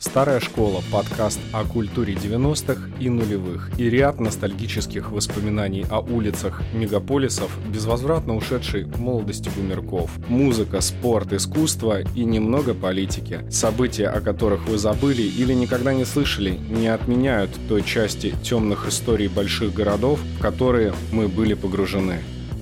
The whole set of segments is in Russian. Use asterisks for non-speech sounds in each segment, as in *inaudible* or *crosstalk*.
Старая школа – подкаст о культуре 90-х и нулевых и ряд ностальгических воспоминаний о улицах мегаполисов, безвозвратно ушедшей молодости бумерков. Музыка, спорт, искусство и немного политики. События, о которых вы забыли или никогда не слышали, не отменяют той части темных историй больших городов, в которые мы были погружены.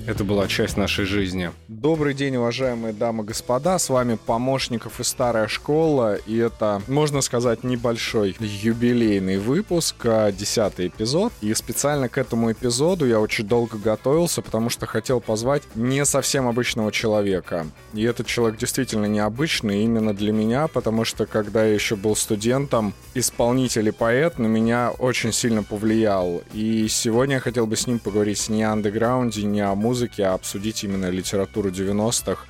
Это была часть нашей жизни. Добрый день, уважаемые дамы и господа. С вами помощников и старая школа. И это, можно сказать, небольшой юбилейный выпуск, а, десятый эпизод. И специально к этому эпизоду я очень долго готовился, потому что хотел позвать не совсем обычного человека. И этот человек действительно необычный именно для меня, потому что когда я еще был студентом, исполнитель и поэт на меня очень сильно повлиял. И сегодня я хотел бы с ним поговорить не о андеграунде, не о музыке, музыки, а обсудить именно литературу 90-х,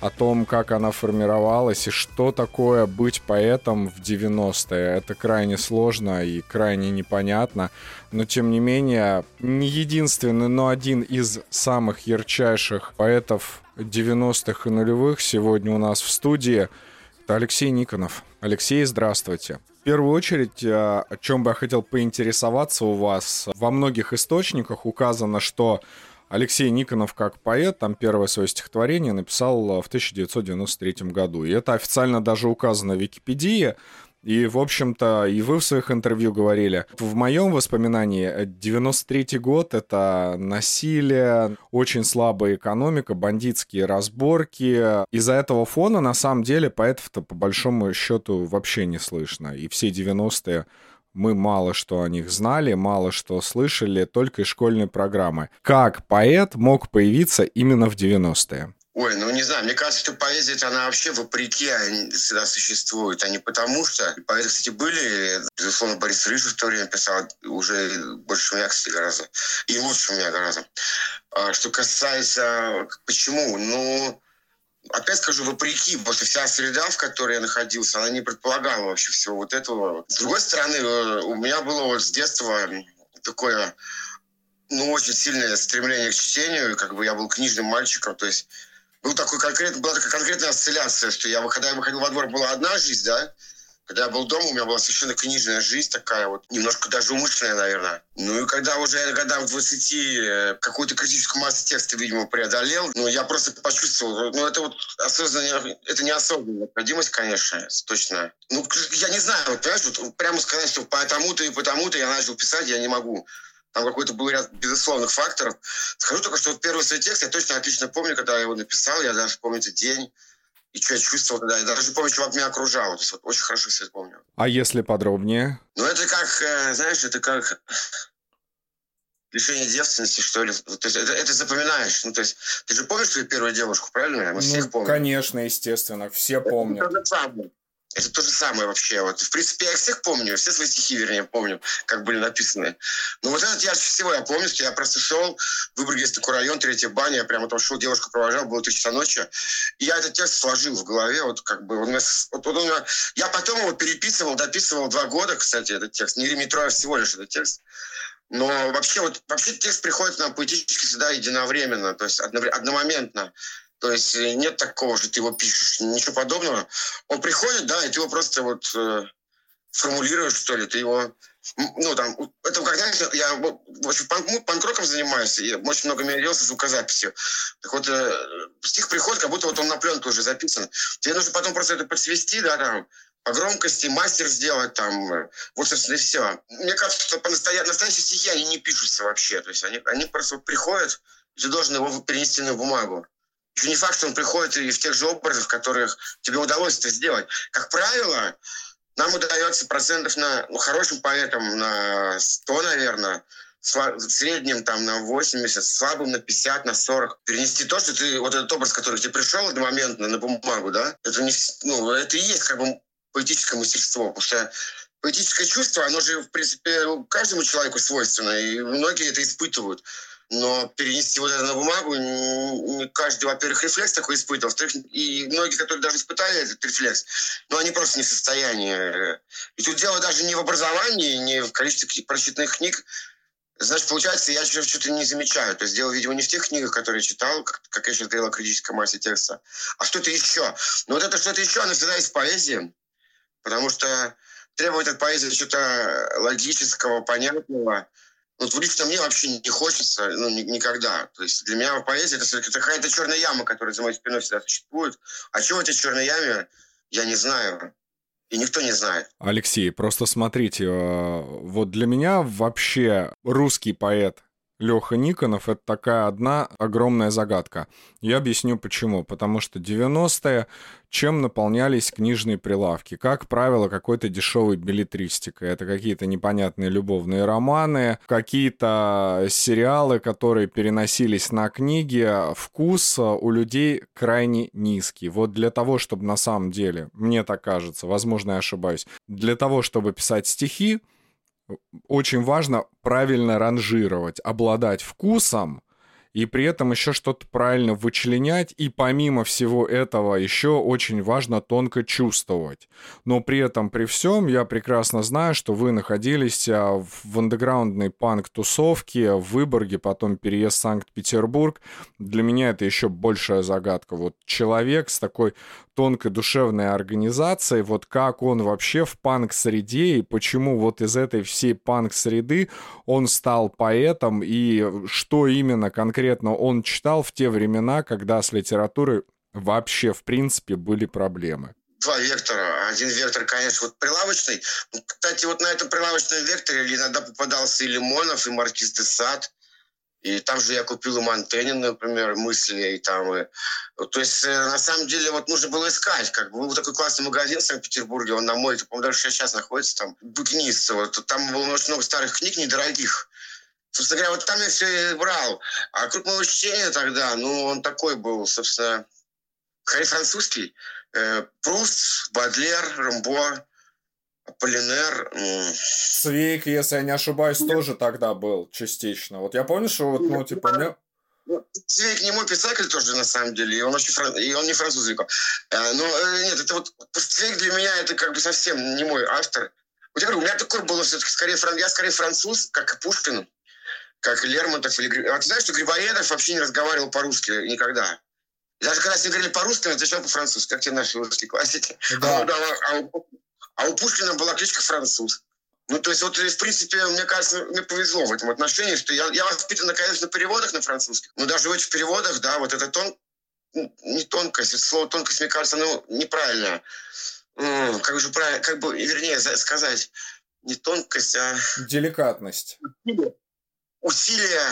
о том, как она формировалась и что такое быть поэтом в 90-е. Это крайне сложно и крайне непонятно, но тем не менее, не единственный, но один из самых ярчайших поэтов 90-х и нулевых сегодня у нас в студии — это Алексей Никонов. Алексей, здравствуйте. В первую очередь, э, о чем бы я хотел поинтересоваться у вас, во многих источниках указано, что Алексей Никонов как поэт, там первое свое стихотворение написал в 1993 году. И это официально даже указано в Википедии. И, в общем-то, и вы в своих интервью говорили. В моем воспоминании 93 год — это насилие, очень слабая экономика, бандитские разборки. Из-за этого фона, на самом деле, поэтов-то по большому счету вообще не слышно. И все 90-е мы мало что о них знали, мало что слышали, только из школьной программы. Как поэт мог появиться именно в 90-е? Ой, ну не знаю, мне кажется, что поэзия, она вообще вопреки всегда существует, а не потому что. Поэты, кстати, были, безусловно, Борис Рыжий в то время писал уже больше меня, кстати, гораздо, и лучше меня гораздо. А что касается, почему? Ну, Опять скажу, вопреки, потому что вся среда, в которой я находился, она не предполагала вообще всего вот этого. С другой стороны, э, у меня было вот с детства такое, ну, очень сильное стремление к чтению, как бы я был книжным мальчиком, то есть был такой конкрет, была такая конкретная осцилляция, что я, когда я выходил во двор, была одна жизнь, да, когда я был дома, у меня была совершенно книжная жизнь такая вот, немножко даже умышленная, наверное. Ну и когда уже я годам 20 э, какую-то критическую массу текста, видимо, преодолел, ну я просто почувствовал, ну это вот осознанно, это неосознанная необходимость, конечно, точно. Ну я не знаю, вот, понимаешь, вот прямо сказать, что потому-то и потому-то я начал писать, я не могу. Там какой-то был ряд безусловных факторов. Скажу только, что вот первый свой текст я точно отлично помню, когда я его написал, я даже помню этот день и что я чувствовал тогда. Я даже помню, чувак меня окружал. То есть вот очень хорошо все это помню. А если подробнее? Ну, это как, э, знаешь, это как лишение девственности, что ли. То есть это, это запоминаешь. Ну, то есть ты же помнишь свою первую девушку, правильно? Мы ну, всех помним. Конечно, естественно, все помнят. Это, это это то же самое вообще. Вот, в принципе, я всех помню, все свои стихи, вернее, помню, как были написаны. Но вот этот ярче всего я помню, что я просто шел, в Выборг есть такой район, третья баня, я прямо там шел, девушку провожал, было три часа ночи, и я этот текст сложил в голове, вот как бы, он, вот, он, он, я потом его переписывал, дописывал два года, кстати, этот текст, не метро, а всего лишь этот текст. Но вообще, вот, вообще текст приходит нам поэтически всегда единовременно, то есть одномоментно. То есть э, нет такого, что ты его пишешь, ничего подобного. Он приходит, да, и ты его просто вот э, формулируешь, что ли, ты его... Ну, там, это когда я в общем, ну, панк-роком занимаюсь, и очень много мерился звукозаписью. Так вот, э, стих приходит, как будто вот он на пленку уже записан. Тебе нужно потом просто это подсвести, да, там, по громкости, мастер сделать там, э, вот, собственно, и все. Мне кажется, что по настоя... настоящие стихи, они не пишутся вообще. То есть они, они просто приходят, ты должен его перенести на бумагу. Не факт, что он приходит и в тех же образах, которых тебе это сделать. Как правило, нам удается процентов на ну, хорошим поэтам на 100, наверное, в среднем там на 80, слабым на 50, на 40. Перенести то, что ты, вот этот образ, который тебе пришел одномоментно на бумагу, да, это, не, ну, это и есть как бы поэтическое мастерство. Потому что поэтическое чувство, оно же, в принципе, каждому человеку свойственно, и многие это испытывают но перенести вот это на бумагу не каждый, во-первых, рефлекс такой испытывал, во-вторых, и многие, которые даже испытали этот рефлекс, но они просто не в состоянии. И тут дело даже не в образовании, не в количестве прочитанных книг, Значит, получается, я что-то не замечаю. То есть дело, видимо, не в тех книгах, которые я читал, как, как я сейчас говорил о критической массе текста, а что-то еще. Но вот это что-то еще, оно всегда есть в поэзии. потому что требует от поэзии что-то логического, понятного. Вот лично мне вообще не хочется, ну, никогда. То есть для меня поэзия это, это какая-то черная яма, которая за моей спиной всегда существует. А чего в этой черной яме, я не знаю. И никто не знает. Алексей, просто смотрите, э, вот для меня вообще русский поэт Леха Никонов — это такая одна огромная загадка. Я объясню почему. Потому что 90-е чем наполнялись книжные прилавки? Как правило, какой-то дешевой билетристикой. Это какие-то непонятные любовные романы, какие-то сериалы, которые переносились на книги. Вкус у людей крайне низкий. Вот для того, чтобы на самом деле, мне так кажется, возможно, я ошибаюсь, для того, чтобы писать стихи, очень важно правильно ранжировать, обладать вкусом, и при этом еще что-то правильно вычленять, и помимо всего этого еще очень важно тонко чувствовать. Но при этом, при всем, я прекрасно знаю, что вы находились а, в андеграундной панк-тусовке в Выборге, потом переезд в Санкт-Петербург. Для меня это еще большая загадка. Вот человек с такой тонкой душевной организацией, вот как он вообще в панк-среде и почему вот из этой всей панк-среды он стал поэтом и что именно конкретно он читал в те времена, когда с литературой вообще в принципе были проблемы два вектора. Один вектор, конечно, вот прилавочный. Кстати, вот на этом прилавочном векторе иногда попадался и Лимонов, и Маркиз де Сад. И там же я купил и Монтенин, например, мысли, и там... И... То есть, э, на самом деле, вот нужно было искать. Как бы был такой классный магазин в Санкт-Петербурге, он на мой, по-моему, даже сейчас находится там, Быкниц. Вот. Там было очень много старых книг, недорогих. Собственно говоря, вот там я все и брал. А круг моего чтения тогда, ну, он такой был, собственно, скорее французский. Э, Пруст, Бадлер, Рамбо, Полинер. Цвейк, если я не ошибаюсь, тоже тогда был частично. Вот я помню, что вот, ну, типа, мне... Цвейк не мой писатель тоже, на самом деле, и он, очень фран... и он не француз. Э, но э, нет, это вот Цвейк для меня это как бы совсем не мой автор. Вот я говорю, у меня такое было все-таки скорее, фран... я скорее француз, как и Пушкин, как Лермонтов. Или... А ты знаешь, что Грибоедов вообще не разговаривал по-русски никогда? Даже когда с ним говорили по-русски, он отвечал по-французски, как те наши русские классики. Да. А, да, а, а у Пушкина была кличка «Француз». Ну, то есть, вот, в принципе, мне кажется, мне повезло в этом отношении, что я, я воспитан, конечно, на переводах на французских, но даже в этих переводах, да, вот это тон, не тонкость, слово тонкость, мне кажется, ну, неправильное. Как же правильно, как бы, вернее, сказать, не тонкость, а... Деликатность. Усилие,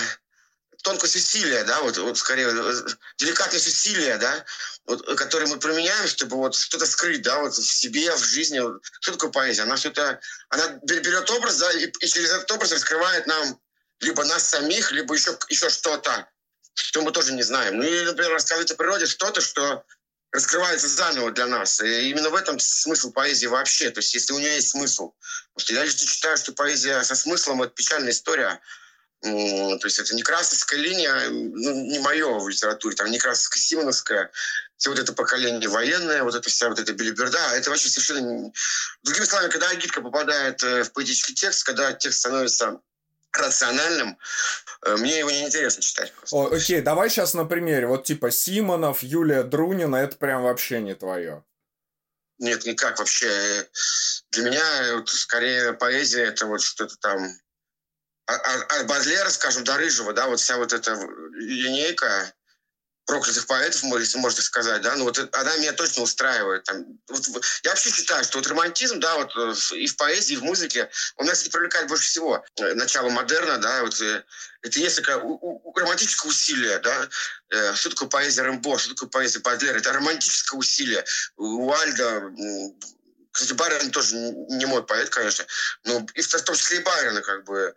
тонкость усилия, да, вот, вот скорее, э, деликатность усилия, да, вот, э, которые мы применяем, чтобы вот что-то скрыть, да, вот в себе, в жизни. Что такое поэзия? Она что-то, она берет образ, да, и, и через этот образ раскрывает нам либо нас самих, либо еще, еще что-то, что мы тоже не знаем. Ну и, например, рассказывать о природе что-то, что раскрывается заново для нас. И именно в этом смысл поэзии вообще. То есть если у нее есть смысл. Потому что я лично считаю, что поэзия со смыслом — это печальная история. То есть это не красовская линия, ну, не мое в литературе, там не красовская, симоновская, все вот это поколение военное, вот это вся вот эта билиберда, это вообще совершенно... Другими словами, когда агитка попадает э, в поэтический текст, когда текст становится рациональным, э, мне его не интересно читать. Просто. О, окей, давай сейчас на примере. Вот типа Симонов, Юлия Друнина, это прям вообще не твое. Нет, никак вообще. Для меня вот, скорее поэзия это вот что-то там от а, а, а Бадлера, скажем, до Рыжего, да, вот вся вот эта линейка проклятых поэтов, если можно сказать, да, ну вот она меня точно устраивает. Там, вот, я вообще считаю, что вот романтизм, да, вот э, и в поэзии, и в музыке, он нас кстати, привлекает больше всего. Э, начало модерна, да, вот э, это такое у, у, романтическое усилие, да, что такое поэзия Рэмбо, что такое поэзия Бадлера, это романтическое усилие. У Альда, кстати, Байрон тоже не мой поэт, конечно, но и в том числе и Байрона, как бы,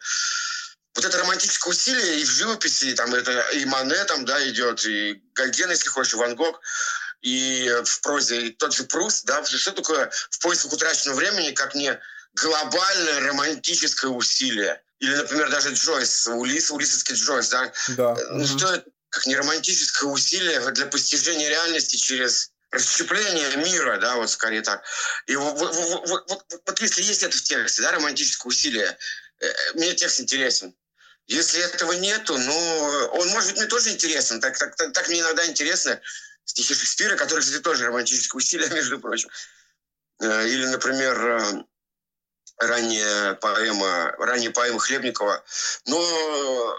вот это романтическое усилие и в живописи, и, там, это, и Мане там, да, идет, и Гоген, если хочешь, и Ван Гог, и в прозе и тот же Прус, да, что такое в поисках утраченного времени, как не глобальное романтическое усилие. Или, например, даже Джойс, Улис, Улисовский Джойс, да. да. Ну, что это как не романтическое усилие для постижения реальности через расщепление мира, да, вот скорее так. И вот, вот, вот, вот, вот если есть это в тексте, да, романтическое усилие, э, мне текст интересен. Если этого нету, ну, он может быть мне тоже интересен. Так, так, так, так мне иногда интересно стихи Шекспира, которые, кстати, тоже романтическое усилие, *laughs* между прочим. Э, или, например, э, ранняя поэма, ранняя поэма Хлебникова. Но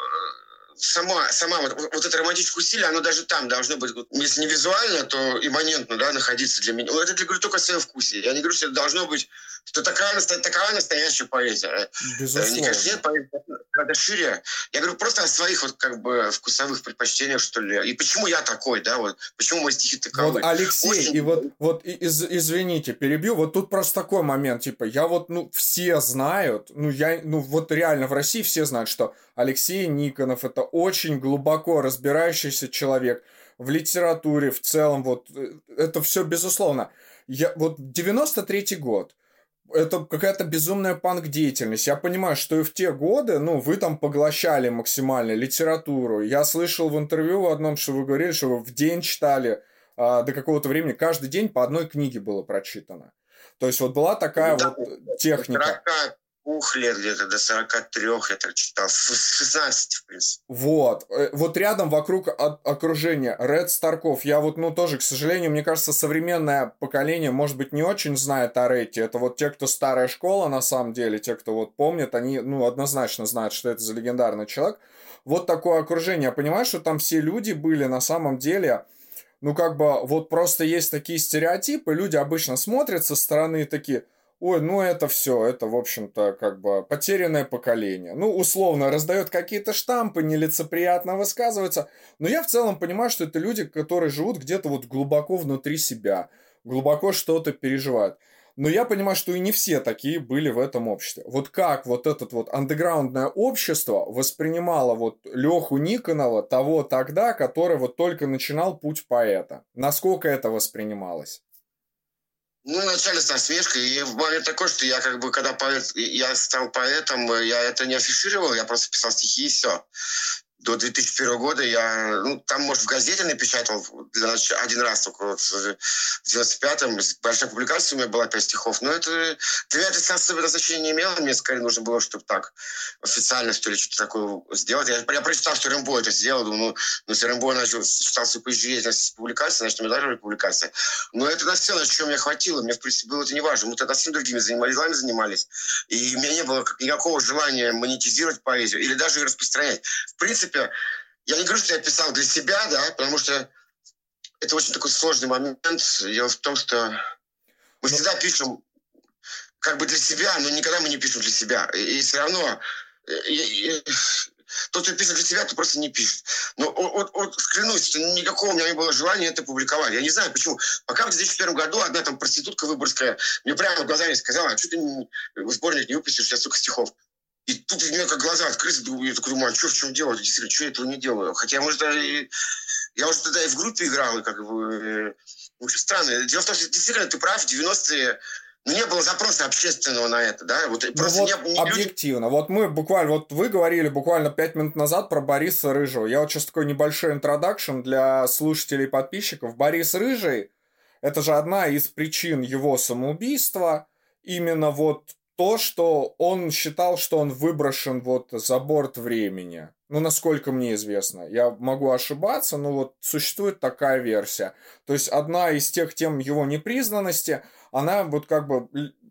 сама, сама вот, вот это романтическое усилие, оно даже там должно быть, если не визуально, то имманентно, да, находиться для меня. Ну, это я говорю только о своем вкусе. Я не говорю, что это должно быть, что такая, такая настоящая поэзия. Э, Безусловно. Мне кажется, нет поэзии гораздо шире. Я говорю просто о своих вот как бы вкусовых предпочтениях, что ли. И почему я такой, да, вот, почему мои стихи таковы. Вот, Алексей, Очень... и вот, вот из, извините, перебью, вот тут просто такой момент, типа, я вот, ну, все знают, ну, я, ну, вот реально в России все знают, что Алексей Никонов это очень глубоко разбирающийся человек в литературе в целом, вот, э, это все безусловно. Я, вот 93-й год, это какая-то безумная панк-деятельность. Я понимаю, что и в те годы, ну, вы там поглощали максимально литературу. Я слышал в интервью в одном, что вы говорили, что вы в день читали а, до какого-то времени, каждый день по одной книге было прочитано. То есть вот была такая да, вот техника двух лет где-то до 43 я так читал, с 16, в принципе. Вот. Э, вот рядом вокруг окружения Ред Старков. Я вот, ну, тоже, к сожалению, мне кажется, современное поколение, может быть, не очень знает о Ретте. Это вот те, кто старая школа, на самом деле, те, кто вот помнит, они, ну, однозначно знают, что это за легендарный человек. Вот такое окружение. Я понимаю, что там все люди были на самом деле ну, как бы, вот просто есть такие стереотипы, люди обычно смотрят со стороны такие, ой, ну это все, это, в общем-то, как бы потерянное поколение. Ну, условно, раздает какие-то штампы, нелицеприятно высказывается. Но я в целом понимаю, что это люди, которые живут где-то вот глубоко внутри себя, глубоко что-то переживают. Но я понимаю, что и не все такие были в этом обществе. Вот как вот это вот андеграундное общество воспринимало вот Леху Никонова того тогда, который вот только начинал путь поэта? Насколько это воспринималось? Ну, вначале с насмешкой. И момент такой, что я как бы, когда поэт, я стал поэтом, я это не афишировал, я просто писал стихи и все до 2001 года я, ну, там, может, в газете напечатал для начала, один раз только вот в 95-м. Большая публикация у меня была, пять стихов. Но это для меня это особенно значения не имело. Мне скорее нужно было, чтобы так официально, что ли, что-то такое сделать. Я, я прочитал, что Рэмбо это сделал. Думаю, ну, ну если Рэмбо начал, читал свою с публикацией, значит, у меня тоже публикация. Но это на на чем мне хватило. Мне, в принципе, было это не важно. Мы тогда с другими занимались, делами занимались. И у меня не было никакого желания монетизировать поэзию или даже ее распространять. В принципе, принципе, я не говорю, что я писал для себя, да, потому что это очень такой сложный момент. Дело в том, что мы ну, всегда пишем как бы для себя, но никогда мы не пишем для себя. И, и все равно и, и, тот, кто пишет для себя, то просто не пишет. Но вот, вот, клянусь, что никакого у меня не было желания это публиковать. Я не знаю, почему. Пока в 2001 году одна там проститутка выборгская мне прямо в глаза сказала, а что ты не, сборник не выпустишь, я столько стихов. И тут у меня как глаза открылись, я такой думаю, а что, в чем дело? Действительно, что я этого не делаю? Хотя, может, я уже тогда и в группе играл, и как бы... Очень странно. Дело в том, что действительно ты прав, 90-е ну, не было запроса общественного на это, да? Вот, ну, просто вот не, не объективно. Люди... Вот мы буквально, вот вы говорили буквально пять минут назад про Бориса Рыжего. Я вот сейчас такой небольшой интродакшн для слушателей и подписчиков. Борис Рыжий – это же одна из причин его самоубийства. Именно вот то, что он считал, что он выброшен вот за борт времени. Ну, насколько мне известно. Я могу ошибаться, но вот существует такая версия. То есть одна из тех тем его непризнанности, она вот как бы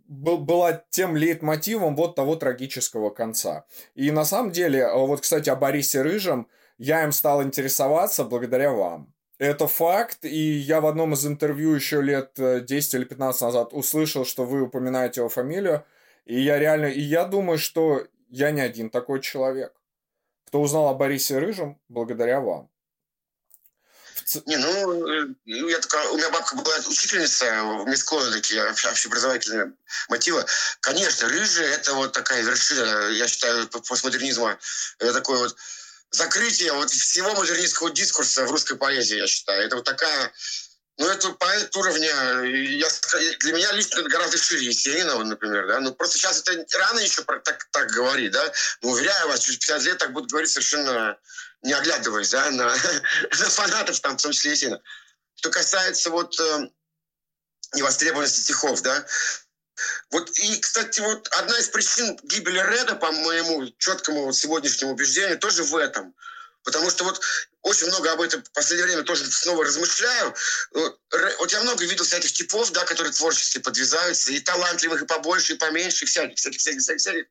была тем лейтмотивом вот того трагического конца. И на самом деле, вот, кстати, о Борисе Рыжем я им стал интересоваться благодаря вам. Это факт, и я в одном из интервью еще лет 10 или 15 назад услышал, что вы упоминаете его фамилию. И я реально, и я думаю, что я не один такой человек, кто узнал о Борисе Рыжем благодаря вам. Не, ну, э, я такая, у меня бабка была учительница, в такие общеобразовательные мотивы. Конечно, рыжие – это вот такая вершина, я считаю, постмодернизма. Это такое вот закрытие вот всего модернистского дискурса в русской поэзии, я считаю. Это вот такая ну, это поэт уровня, я, для меня лично гораздо шире Есенина, например, да, ну, просто сейчас это рано еще так, так говорить, да, но уверяю вас, через 50 лет так будут говорить совершенно не оглядываясь, да, на, *laughs* на фанатов, там, в том числе Есенина. Что касается вот э, невостребованности стихов, да, вот и, кстати, вот одна из причин гибели Реда, по моему четкому вот сегодняшнему убеждению, тоже в этом. Потому что вот очень много об этом в последнее время тоже снова размышляю. Вот я много видел всяких типов, да, которые творчески подвязаются, и талантливых, и побольше, и поменьше, и всяких, всяких, всяких, всяких, всяких.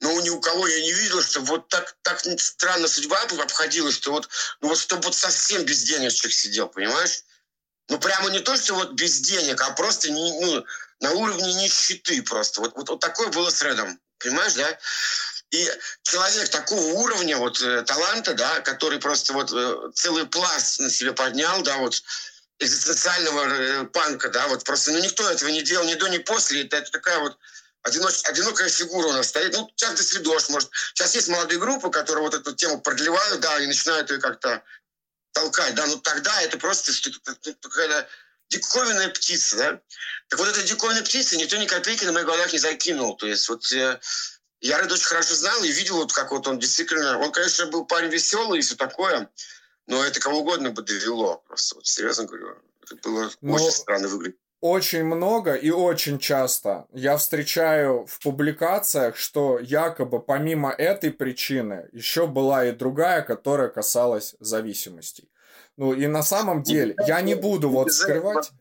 Но ни у кого я не видел, что вот так, так странно судьба обходила, что вот, ну вот чтобы вот совсем без денежек сидел, понимаешь? Ну прямо не то, что вот без денег, а просто не, ну, на уровне нищеты просто. Вот, вот, вот такое было с Редом, понимаешь, да? И человек такого уровня вот э, таланта, да, который просто вот э, целый пласт на себе поднял, да, вот экзистенциального э, панка, да, вот просто, ну, никто этого не делал ни до, ни после. Это, это такая вот одиноч, одинокая фигура у нас стоит. Ну, сейчас до следос, может. Сейчас есть молодые группы, которые вот эту тему продлевают, да, и начинают ее как-то толкать, да, но тогда это просто какая-то диковинная птица, да. Так вот эта диковинная птица никто ни копейки на моих глазах не закинул. То есть вот я Ред очень хорошо знал и видел, вот как вот он действительно... Он, конечно, был парень веселый и все такое, но это кого угодно бы довело. Просто вот серьезно говорю. Это было но очень странно выглядеть. Очень много и очень часто я встречаю в публикациях, что якобы помимо этой причины еще была и другая, которая касалась зависимостей. Ну и на самом ну, деле я не буду вот скрывать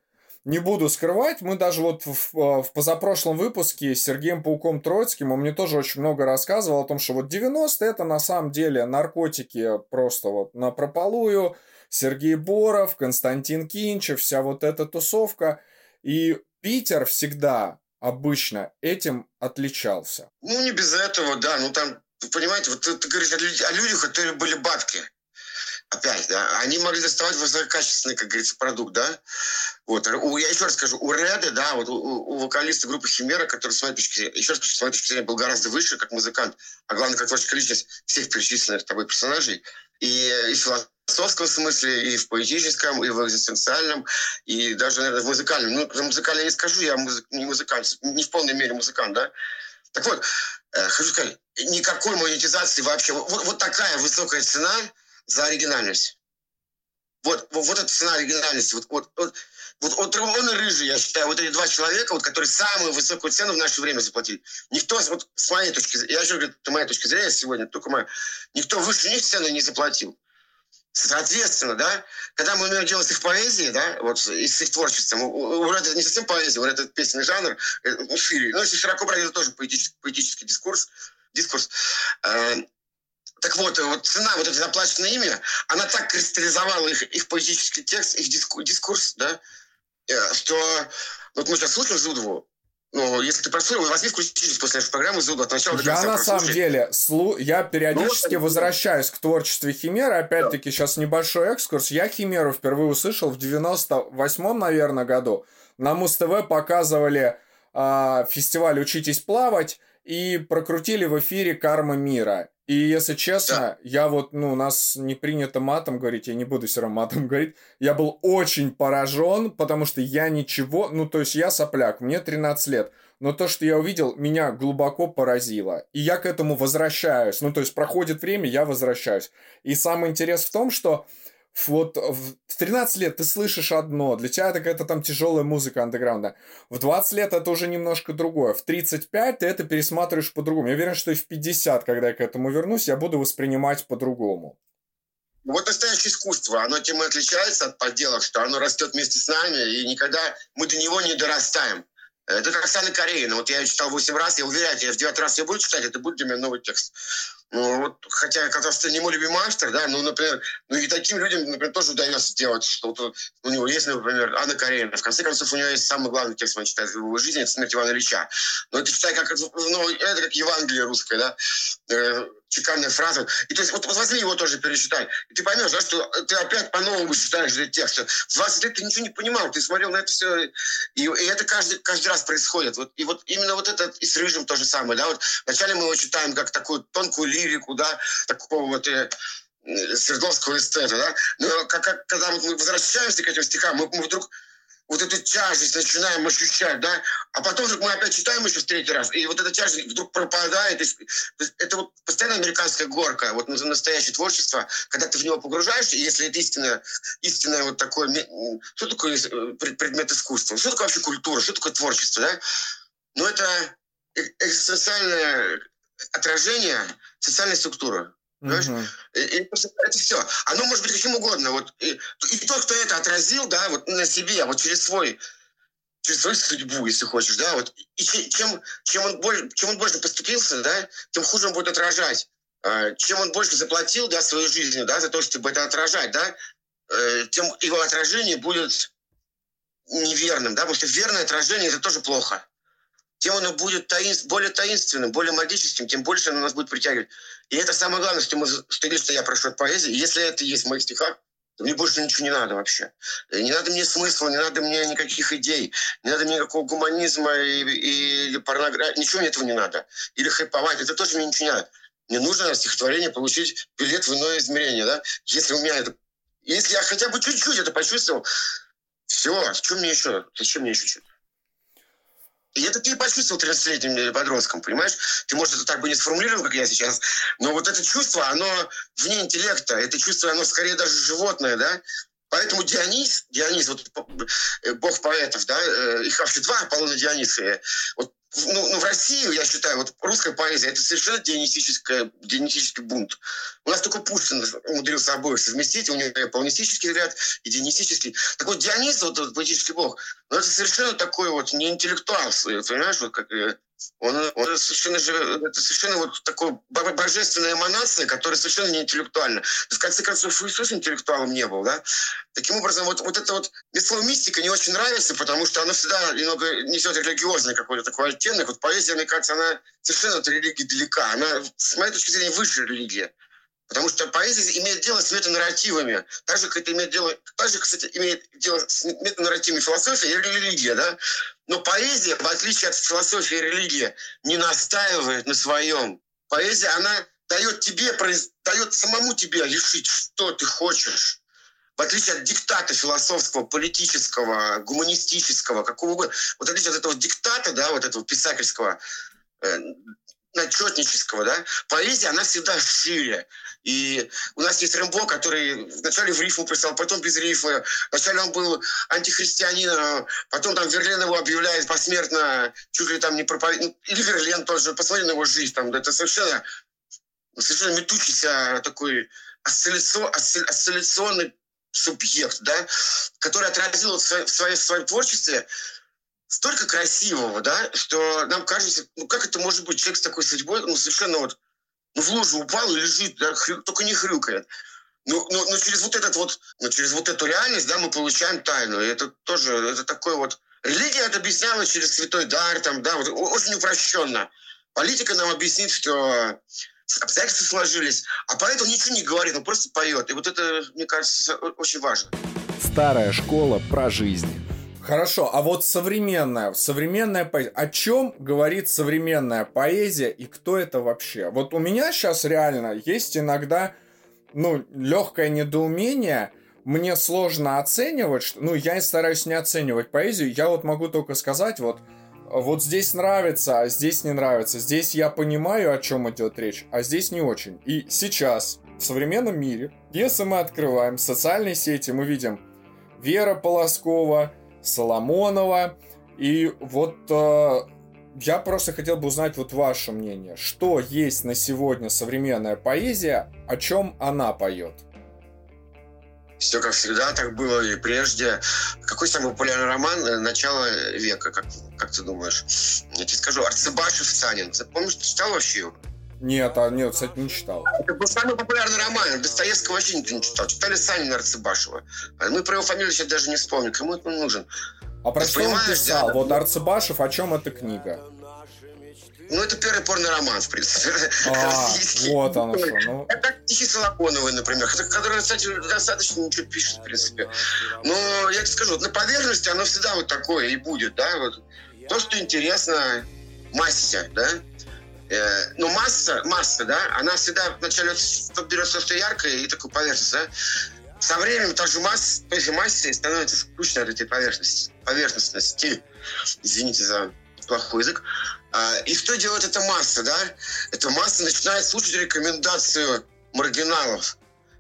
не буду скрывать, мы даже вот в, в позапрошлом выпуске с Сергеем Пауком Троицким, он мне тоже очень много рассказывал о том, что вот 90-е это на самом деле наркотики просто вот на прополую, Сергей Боров, Константин Кинчев, вся вот эта тусовка. И Питер всегда обычно этим отличался. Ну, не без этого, да. Ну, там, понимаете, вот ты, ты говоришь о, о людях, которые были бабки опять, да, они могли доставать высококачественный, как говорится, продукт, да. Вот, у, я еще раз скажу, у Реды, да, вот у, у вокалиста группы Химера, который, с моей точки зрения, еще раз, с моей точки зрения, был гораздо выше, как музыкант, а главное, как творческая личность всех перечисленных тобой персонажей, и, и философском смысле, и в поэтическом, и в экзистенциальном, и даже, наверное, в музыкальном. Ну, про музыкальное не скажу, я музы, не музыкант, не в полной мере музыкант, да. Так вот, э, хочу сказать, никакой монетизации вообще. Вот, вот такая высокая цена – за оригинальность. Вот, вот, вот эта цена оригинальности. Вот, вот, вот, вот, вот он и Рыжий, я считаю, вот эти два человека, вот, которые самую высокую цену в наше время заплатили. Никто, вот с моей точки зрения, я же говорю, это моя точка зрения сегодня, только моя, никто выше них цену не заплатил. Соответственно, да, когда мы имеем дело с их поэзией, да, вот с их творчеством, у это не совсем поэзия, вот этот песенный жанр, э, ну, шире, ну, если широко брать, это тоже поэтический, поэтический дискурс, дискурс. Э, так вот, э, вот цена, вот эта заплаченная ими, она так кристаллизовала их, их поэтический текст, их дискурс, дискурс да, э, что вот мы сейчас слушаем Зудову, ну, если ты прослушал, возьми включитесь после нашей программы Зуду от начала до конца. Я на самом деле, слу... я периодически ну, возвращаюсь к творчеству Химеры. Опять-таки, да. сейчас небольшой экскурс. Я Химеру впервые услышал в 98-м, наверное, году. На Муз-ТВ показывали э, фестиваль «Учитесь плавать» и прокрутили в эфире «Карма мира». И если честно, да. я вот, ну, у нас не принято матом говорить, я не буду все равно матом *laughs* говорить. Я был очень поражен, потому что я ничего, ну, то есть я сопляк, мне 13 лет. Но то, что я увидел, меня глубоко поразило. И я к этому возвращаюсь. Ну, то есть проходит время, я возвращаюсь. И самый интерес в том, что вот в 13 лет ты слышишь одно, для тебя это какая-то там тяжелая музыка андеграунда. В 20 лет это уже немножко другое. В 35 ты это пересматриваешь по-другому. Я уверен, что и в 50, когда я к этому вернусь, я буду воспринимать по-другому. Вот настоящее искусство, оно тем и отличается от подделок, что оно растет вместе с нами, и никогда мы до него не дорастаем. Это как Оксана Каренина. Вот я ее читал 8 раз, я уверяю, я в 9 раз я буду читать, это будет для меня новый текст. Ну, вот, хотя Казахстан не мой любимый автор, да, ну, например, ну и таким людям, например, тоже удается делать что-то. У него есть, например, Анна Каренина. В конце концов, у него есть самый главный текст, он читает в его жизни, это «Смерть Ивана Ильича». Но это читай как, ну, это как Евангелие русское, да, э, чеканная фраза. И то есть вот возьми его тоже пересчитай. И ты поймешь, да, что ты опять по-новому читаешь этот текст. В 20 лет ты ничего не понимал, ты смотрел на это все. И, и это каждый, каждый раз происходит. Вот, и вот именно вот это и с Рыжим то же самое. Да? Вот вначале мы его читаем как такую тонкую лирику, да, такого вот э, Свердловского эстета, да, но как, как, когда мы возвращаемся к этим стихам, мы, мы вдруг вот эту тяжесть начинаем ощущать, да, а потом вдруг мы опять читаем еще в третий раз, и вот эта тяжесть вдруг пропадает. Это вот постоянно американская горка, вот настоящее творчество, когда ты в него погружаешься, и если это истинное, истинное вот такое, что такое э, предмет искусства, что такое вообще культура, что такое творчество, да? Ну, это экзистенциальное отражение социальной структуры. Понимаешь? Uh-huh. И, и это все. Оно может быть каким угодно. Вот, и, и тот, кто это отразил, да, вот на себе, вот через свой через свою судьбу, если хочешь, да, вот. И чем, чем, он, более, чем он больше поступился, да, тем хуже он будет отражать. А, чем он больше заплатил, да, своей жизнью, да, за то, чтобы это отражать, да, э, тем его отражение будет неверным, да, потому что верное отражение – это тоже плохо. Тем оно будет таинств, более таинственным, более магическим, тем больше оно нас будет притягивать. И это самое главное, что, мы, что, что я прошу от поэзии. Если это есть в моих стихах, мне больше ничего не надо вообще. Не надо мне смысла, не надо мне никаких идей, не надо мне никакого гуманизма и, и, или порнографии. Ничего мне этого не надо. Или хайповать. Это тоже мне ничего не надо. Мне нужно на стихотворение получить билет в иное измерение. Да? Если у меня это... Если я хотя бы чуть-чуть это почувствовал, все, что мне еще? Зачем мне еще что-то? И это ты почувствовал 30-летним подростком, понимаешь? Ты, может, это так бы не сформулировал, как я сейчас, но вот это чувство, оно вне интеллекта, это чувство, оно скорее даже животное, да? Поэтому Дионис, Дионис, вот э, бог поэтов, да, э, их вообще два Аполлона Диониса. Вот ну, ну, в России, я считаю, вот русская поэзия это совершенно дионистическая, дионистический бунт. У нас только Пушкин умудрился обоих совместить, у него и полонистический ряд, и дионистический. Так вот, Дионис, вот этот поэтический бог, ну, это совершенно такой вот не интеллектуал, понимаешь, вот как э, он, он совершенно же, это совершенно вот такой божественная эманация, которая совершенно не интеллектуальна. В конце концов, Иисус интеллектуалом не был, да? Таким образом, вот, вот это вот, мне слово мистика не очень нравится, потому что оно всегда немного несет религиозный какой-то такой оттенок. Вот поэзия, мне кажется, она совершенно от религии далека. Она, с моей точки зрения, высшая религия. Потому что поэзия имеет дело с метанарративами. Так же, как это имеет дело, так же, кстати, имеет дело с метанарративами философия и религия, да? Но поэзия, в отличие от философии и религии, не настаивает на своем. Поэзия, она дает тебе, дает самому тебе решить, что ты хочешь. В отличие от диктата философского, политического, гуманистического, какого угодно. Вот в отличие от этого диктата, да, вот этого писательского, э, начетнического, да, поэзия, она всегда шире. И у нас есть Рэмбо, который вначале в рифму писал, потом без рифмы. Вначале он был антихристианином, потом там Верлен его объявляет посмертно, чуть ли там не проповедник. Ну, или Верлен тоже, посмотри на его жизнь. Там, это совершенно, совершенно метущийся такой осцилляционный субъект, да, который отразил в своем, в своем творчестве столько красивого, да, что нам кажется, ну как это может быть, человек с такой судьбой, ну совершенно вот, ну в лужу упал и лежит, да, хрю, только не хрюкает. Ну, ну, ну через вот этот вот, ну через вот эту реальность, да, мы получаем тайну. И это тоже, это такой вот... Религия это объясняла через святой дар, там, да, вот, очень упрощенно. Политика нам объяснит, что обстоятельства сложились, а поэтому ничего не говорит, он просто поет. И вот это, мне кажется, очень важно. Старая школа про жизнь. Хорошо, а вот современная, современная поэзия. О чем говорит современная поэзия и кто это вообще? Вот у меня сейчас реально есть иногда, ну, легкое недоумение. Мне сложно оценивать, что, ну, я стараюсь не оценивать поэзию. Я вот могу только сказать, вот, вот здесь нравится, а здесь не нравится. Здесь я понимаю, о чем идет речь, а здесь не очень. И сейчас, в современном мире, если мы открываем социальные сети, мы видим Вера Полоскова, Соломонова. И вот э, я просто хотел бы узнать вот ваше мнение. Что есть на сегодня современная поэзия, о чем она поет? Все как всегда, так было и прежде. Какой самый популярный роман э, начала века, как, как ты думаешь? Я тебе скажу, Арцебашев Санин. Ты помнишь, ты читал вообще его? Нет, а нет, кстати, не читал. Это был самый популярный роман. Достоевского вообще никто не читал. Читали Санина Арцебашева. А мы про его фамилию сейчас даже не вспомним. Кому это нужен? А про что он писал? Да? Вот Арцебашев, о чем эта книга? Ну, это первый порный роман, в принципе. А, *laughs* вот оно что. Ну... Это стихи Солоконовой, например, который, кстати, достаточно ничего пишет, в принципе. Но я тебе скажу, на поверхности оно всегда вот такое и будет, да, вот. То, что интересно массе, да, Э, ну, масса, масса, да, она всегда вначале берется что яркое и такую поверхность, да. Со временем та же масса, той же массе становится скучно от этой поверхности, поверхностности. Извините за плохой язык. А, и что делает эта масса, да? Эта масса начинает слушать рекомендацию маргиналов,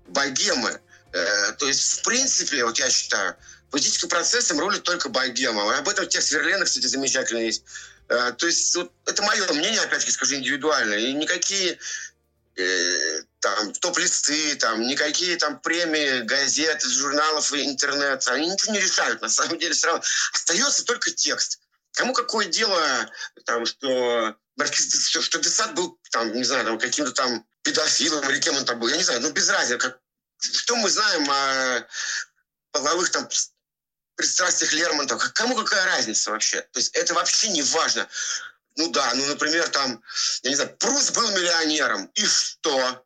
богемы. Э, то есть, в принципе, вот я считаю, политическим процессом рулит только богема. Об этом текст Верлена, кстати, замечательный есть. Э, то есть вот, это мое мнение, опять-таки скажу, индивидуальное. И никакие э, там топ-листы, там никакие там премии, газеты, журналов, интернет, они ничего не решают. На самом деле все равно остается только текст. Кому какое дело, там, что что, что Десад был, там, не знаю, там, каким-то там педофилом или кем он там был, я не знаю, ну без разницы. Как, что мы знаем о половых там пристрастиях Лермонтова? Кому какая разница вообще? То есть это вообще не важно. Ну да, ну, например, там, я не знаю, Прус был миллионером. И что?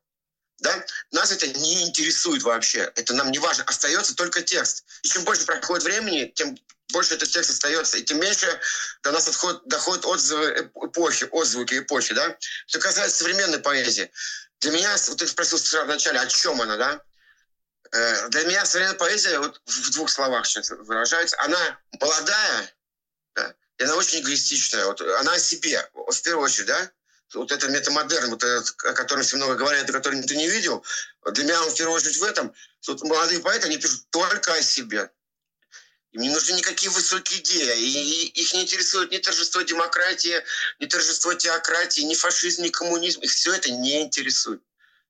Да? Нас это не интересует вообще. Это нам не важно. Остается только текст. И чем больше проходит времени, тем больше этот текст остается, и тем меньше до нас отходят, доходят отзывы эпохи, отзвуки эпохи. Да? Что касается современной поэзии, для меня, вот ты спросил в начале, о чем она, да? Э, для меня современная поэзия, вот в двух словах сейчас выражается, она молодая, да, и она очень эгоистичная. Вот она о себе, в первую очередь, да? Вот это метамодерн, вот этот, о котором все много говорят, о котором ты не видел, для меня он в первую очередь в этом, вот молодые поэты, они пишут только о себе. Им не нужны никакие высокие идеи. И их не интересует ни торжество демократии, ни торжество теократии, ни фашизм, ни коммунизм. Их все это не интересует.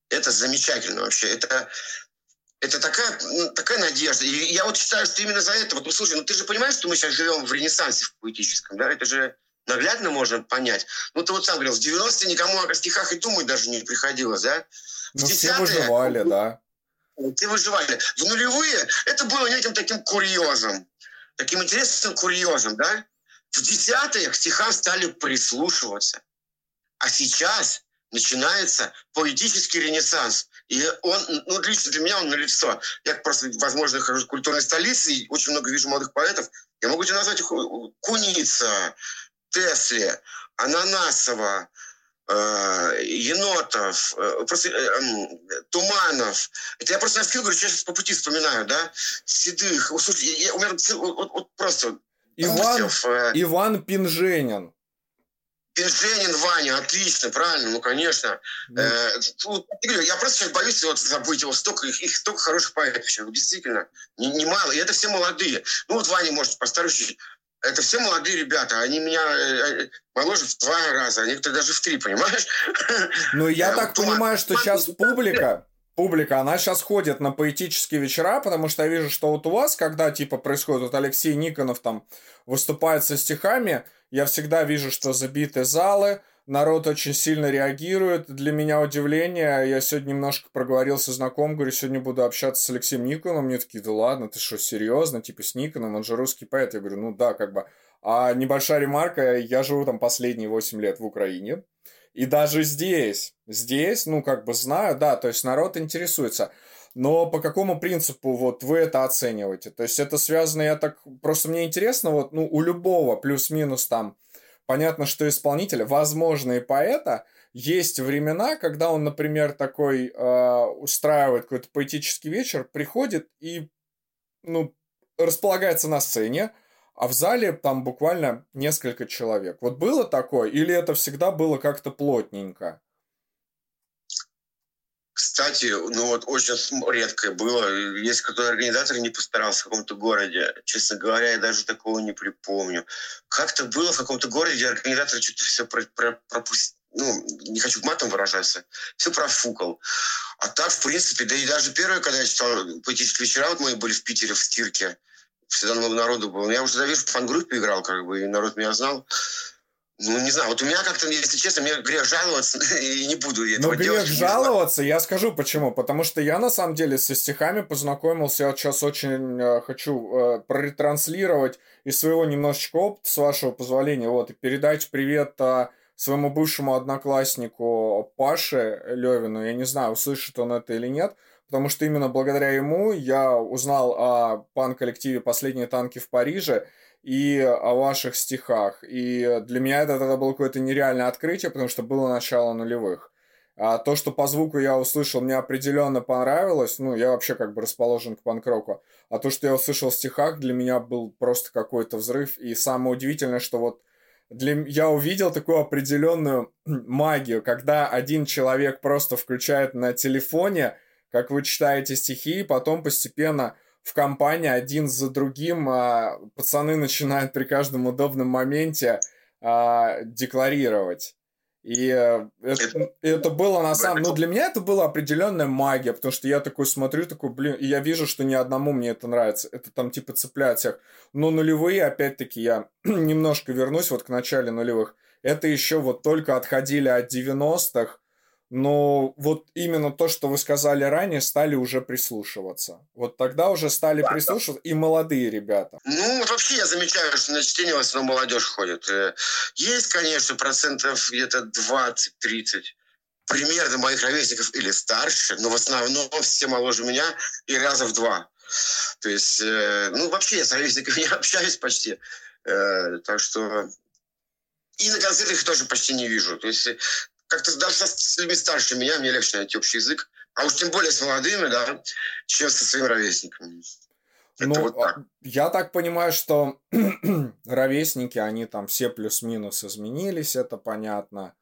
Это замечательно вообще. Это, это такая, ну, такая надежда. И я вот считаю, что именно за это... Вот, ну, слушай, ну ты же понимаешь, что мы сейчас живем в ренессансе в поэтическом, да? Это же наглядно можно понять. Ну, ты вот сам говорил, в 90-е никому о стихах и думать даже не приходилось, да? В ну, все выживали, *laughs* да. Все выживали. В нулевые это было неким таким курьезом таким интересным курьезом, да? В десятые к стихам стали прислушиваться. А сейчас начинается поэтический ренессанс. И он, ну, лично для меня он налицо. Я просто, возможно, хожу в культурной столице и очень много вижу молодых поэтов. Я могу тебе назвать их Куница, Тесли, Ананасова, э, Енотов, э, просто, э, Туманов. Это я просто на скилл говорю, сейчас по пути вспоминаю, да? Седых. Слушай, я, у меня вот, вот просто... Иван, Гусев, э, Иван Пинженин. Пинженин Ваня, отлично, правильно, ну, конечно. Mm. Э, ну, я просто сейчас боюсь вот забыть его столько, их, их столько хороших поэтов сейчас, действительно, немало, не и это все молодые. Ну, вот Ваня, может, постараюсь это все молодые ребята. Они меня э, э, моложе в два раза, а некоторые даже в три, понимаешь? Ну, я так понимаю, что сейчас публика, публика, она сейчас ходит на поэтические вечера, потому что я вижу, что вот у вас, когда, типа, происходит, вот Алексей Никонов там выступает со стихами, я всегда вижу, что забиты залы, народ очень сильно реагирует. Для меня удивление. Я сегодня немножко проговорился знаком, говорю, сегодня буду общаться с Алексеем Никоном. Мне такие, да ладно, ты что, серьезно? Типа с Никоном, он же русский поэт. Я говорю, ну да, как бы. А небольшая ремарка, я живу там последние 8 лет в Украине. И даже здесь, здесь, ну, как бы знаю, да, то есть народ интересуется. Но по какому принципу вот вы это оцениваете? То есть это связано, я так, просто мне интересно, вот, ну, у любого плюс-минус там понятно, что исполнитель, возможно, и поэта, есть времена, когда он, например, такой э, устраивает какой-то поэтический вечер, приходит и, ну, располагается на сцене, а в зале там буквально несколько человек. Вот было такое, или это всегда было как-то плотненько? Кстати, ну вот очень редкое было. Есть какой-то организатор не постарался в каком-то городе. Честно говоря, я даже такого не припомню. Как-то было в каком-то городе, организатор что-то все про, про, пропустил. Ну, не хочу матом выражаться. Все профукал. А так, в принципе, да и даже первое, когда я читал поэтические вечера, вот мы были в Питере в стирке, всегда много народу было. Я уже видишь, в фан-группе играл, как бы, и народ меня знал. Ну, не знаю, вот у меня как-то, если честно, мне грех жаловаться, *laughs* и не буду этого Но делать. грех жаловаться, я скажу почему. Потому что я, на самом деле, со стихами познакомился, я сейчас очень э, хочу э, проретранслировать из своего немножечко опыта, с вашего позволения, вот, и передать привет э, своему бывшему однокласснику Паше Левину. Я не знаю, услышит он это или нет, потому что именно благодаря ему я узнал о пан-коллективе «Последние танки в Париже», и о ваших стихах. И для меня это тогда было какое-то нереальное открытие, потому что было начало нулевых. А то, что по звуку я услышал, мне определенно понравилось. Ну, я вообще как бы расположен к панк-року. А то, что я услышал в стихах, для меня был просто какой-то взрыв. И самое удивительное, что вот для... я увидел такую определенную магию, когда один человек просто включает на телефоне, как вы читаете стихи, и потом постепенно в компании один за другим а, пацаны *laughs* начинают при каждом удобном моменте а, декларировать. И э, это, это было на самом... Ну, для меня это была определенная магия, потому что я такой смотрю, такой, блин, и я вижу, что ни одному мне это нравится. Это там типа цепляет всех. Но нулевые, опять-таки, я *clears throat* немножко вернусь вот к начале нулевых. Это еще вот только отходили от 90-х, но вот именно то, что вы сказали ранее, стали уже прислушиваться. Вот тогда уже стали да, прислушиваться да. и молодые ребята. Ну, вообще я замечаю, что на чтение в основном молодежь ходит. Э, есть, конечно, процентов где-то 20-30 примерно моих ровесников или старше, но в основном все моложе меня и раза в два. То есть, э, ну, вообще я с ровесниками *laughs* не общаюсь почти. Э, так что и на концертах их тоже почти не вижу. То есть как-то даже с людьми старше меня мне легче найти общий язык. А уж тем более с молодыми, да, чем со своими ровесниками. Это ну, вот так. я так понимаю, что *clears throat* ровесники, они там все плюс-минус изменились, это понятно.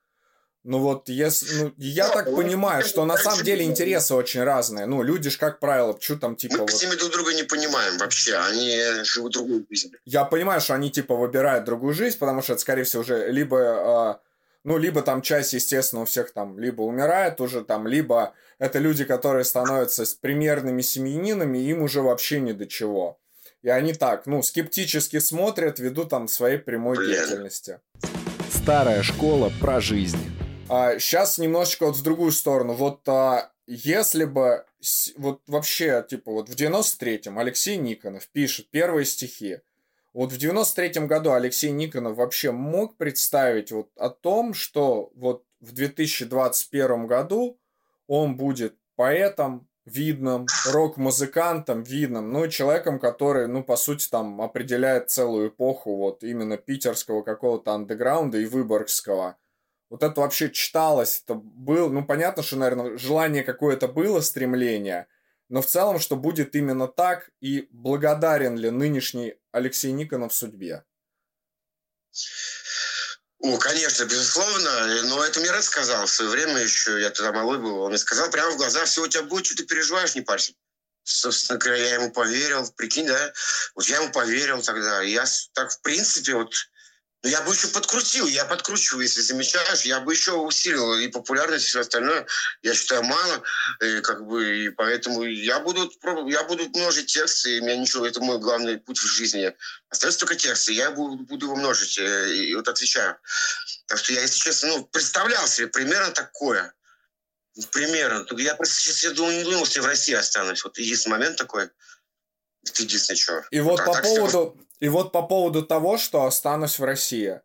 Ну вот, если, ну, я ну, так ну, понимаю, что на самом деле интересы очень разные. Ну, люди же, как правило, что там типа... Мы вот... с ними друг друга не понимаем вообще, они живут другую жизнь. Я понимаю, что они типа выбирают другую жизнь, потому что это, скорее всего, уже либо... Ну, либо там часть, естественно, у всех там либо умирает уже там, либо это люди, которые становятся примерными семьянинами, им уже вообще ни до чего. И они так, ну, скептически смотрят ввиду там своей прямой Блин. деятельности. Старая школа про жизнь. А, сейчас немножечко вот в другую сторону. Вот а, если бы вот вообще, типа, вот в 93-м Алексей Никонов пишет первые стихи, вот в 93 году Алексей Никонов вообще мог представить вот о том, что вот в 2021 году он будет поэтом, видным, рок-музыкантом, видным, ну, человеком, который, ну, по сути, там определяет целую эпоху вот именно питерского какого-то андеграунда и выборгского. Вот это вообще читалось, это было, ну, понятно, что, наверное, желание какое-то было, стремление, но в целом, что будет именно так, и благодарен ли нынешний Алексей Никонов судьбе? Ну, конечно, безусловно, но это мне Ред сказал в свое время еще, я тогда малой был, он мне сказал прямо в глаза, все у тебя будет, что ты переживаешь, не парься. Собственно говоря, я ему поверил, прикинь, да, вот я ему поверил тогда, я так, в принципе, вот но я бы еще подкрутил, я подкручиваю, если замечаешь, я бы еще усилил и популярность, и все остальное. Я считаю, мало, и, как бы, и поэтому я буду, я буду множить тексты, и у меня ничего, это мой главный путь в жизни. Остается только тексты, я буду, буду его множить, э, и вот отвечаю. Так что я, если честно, ну, представлял себе примерно такое. Примерно. Я просто сейчас я думаю, не думал, что я в России останусь. Вот единственный момент такой. Это единственное, что. И вот, вот по поводу... Все и вот по поводу того, что останусь в России.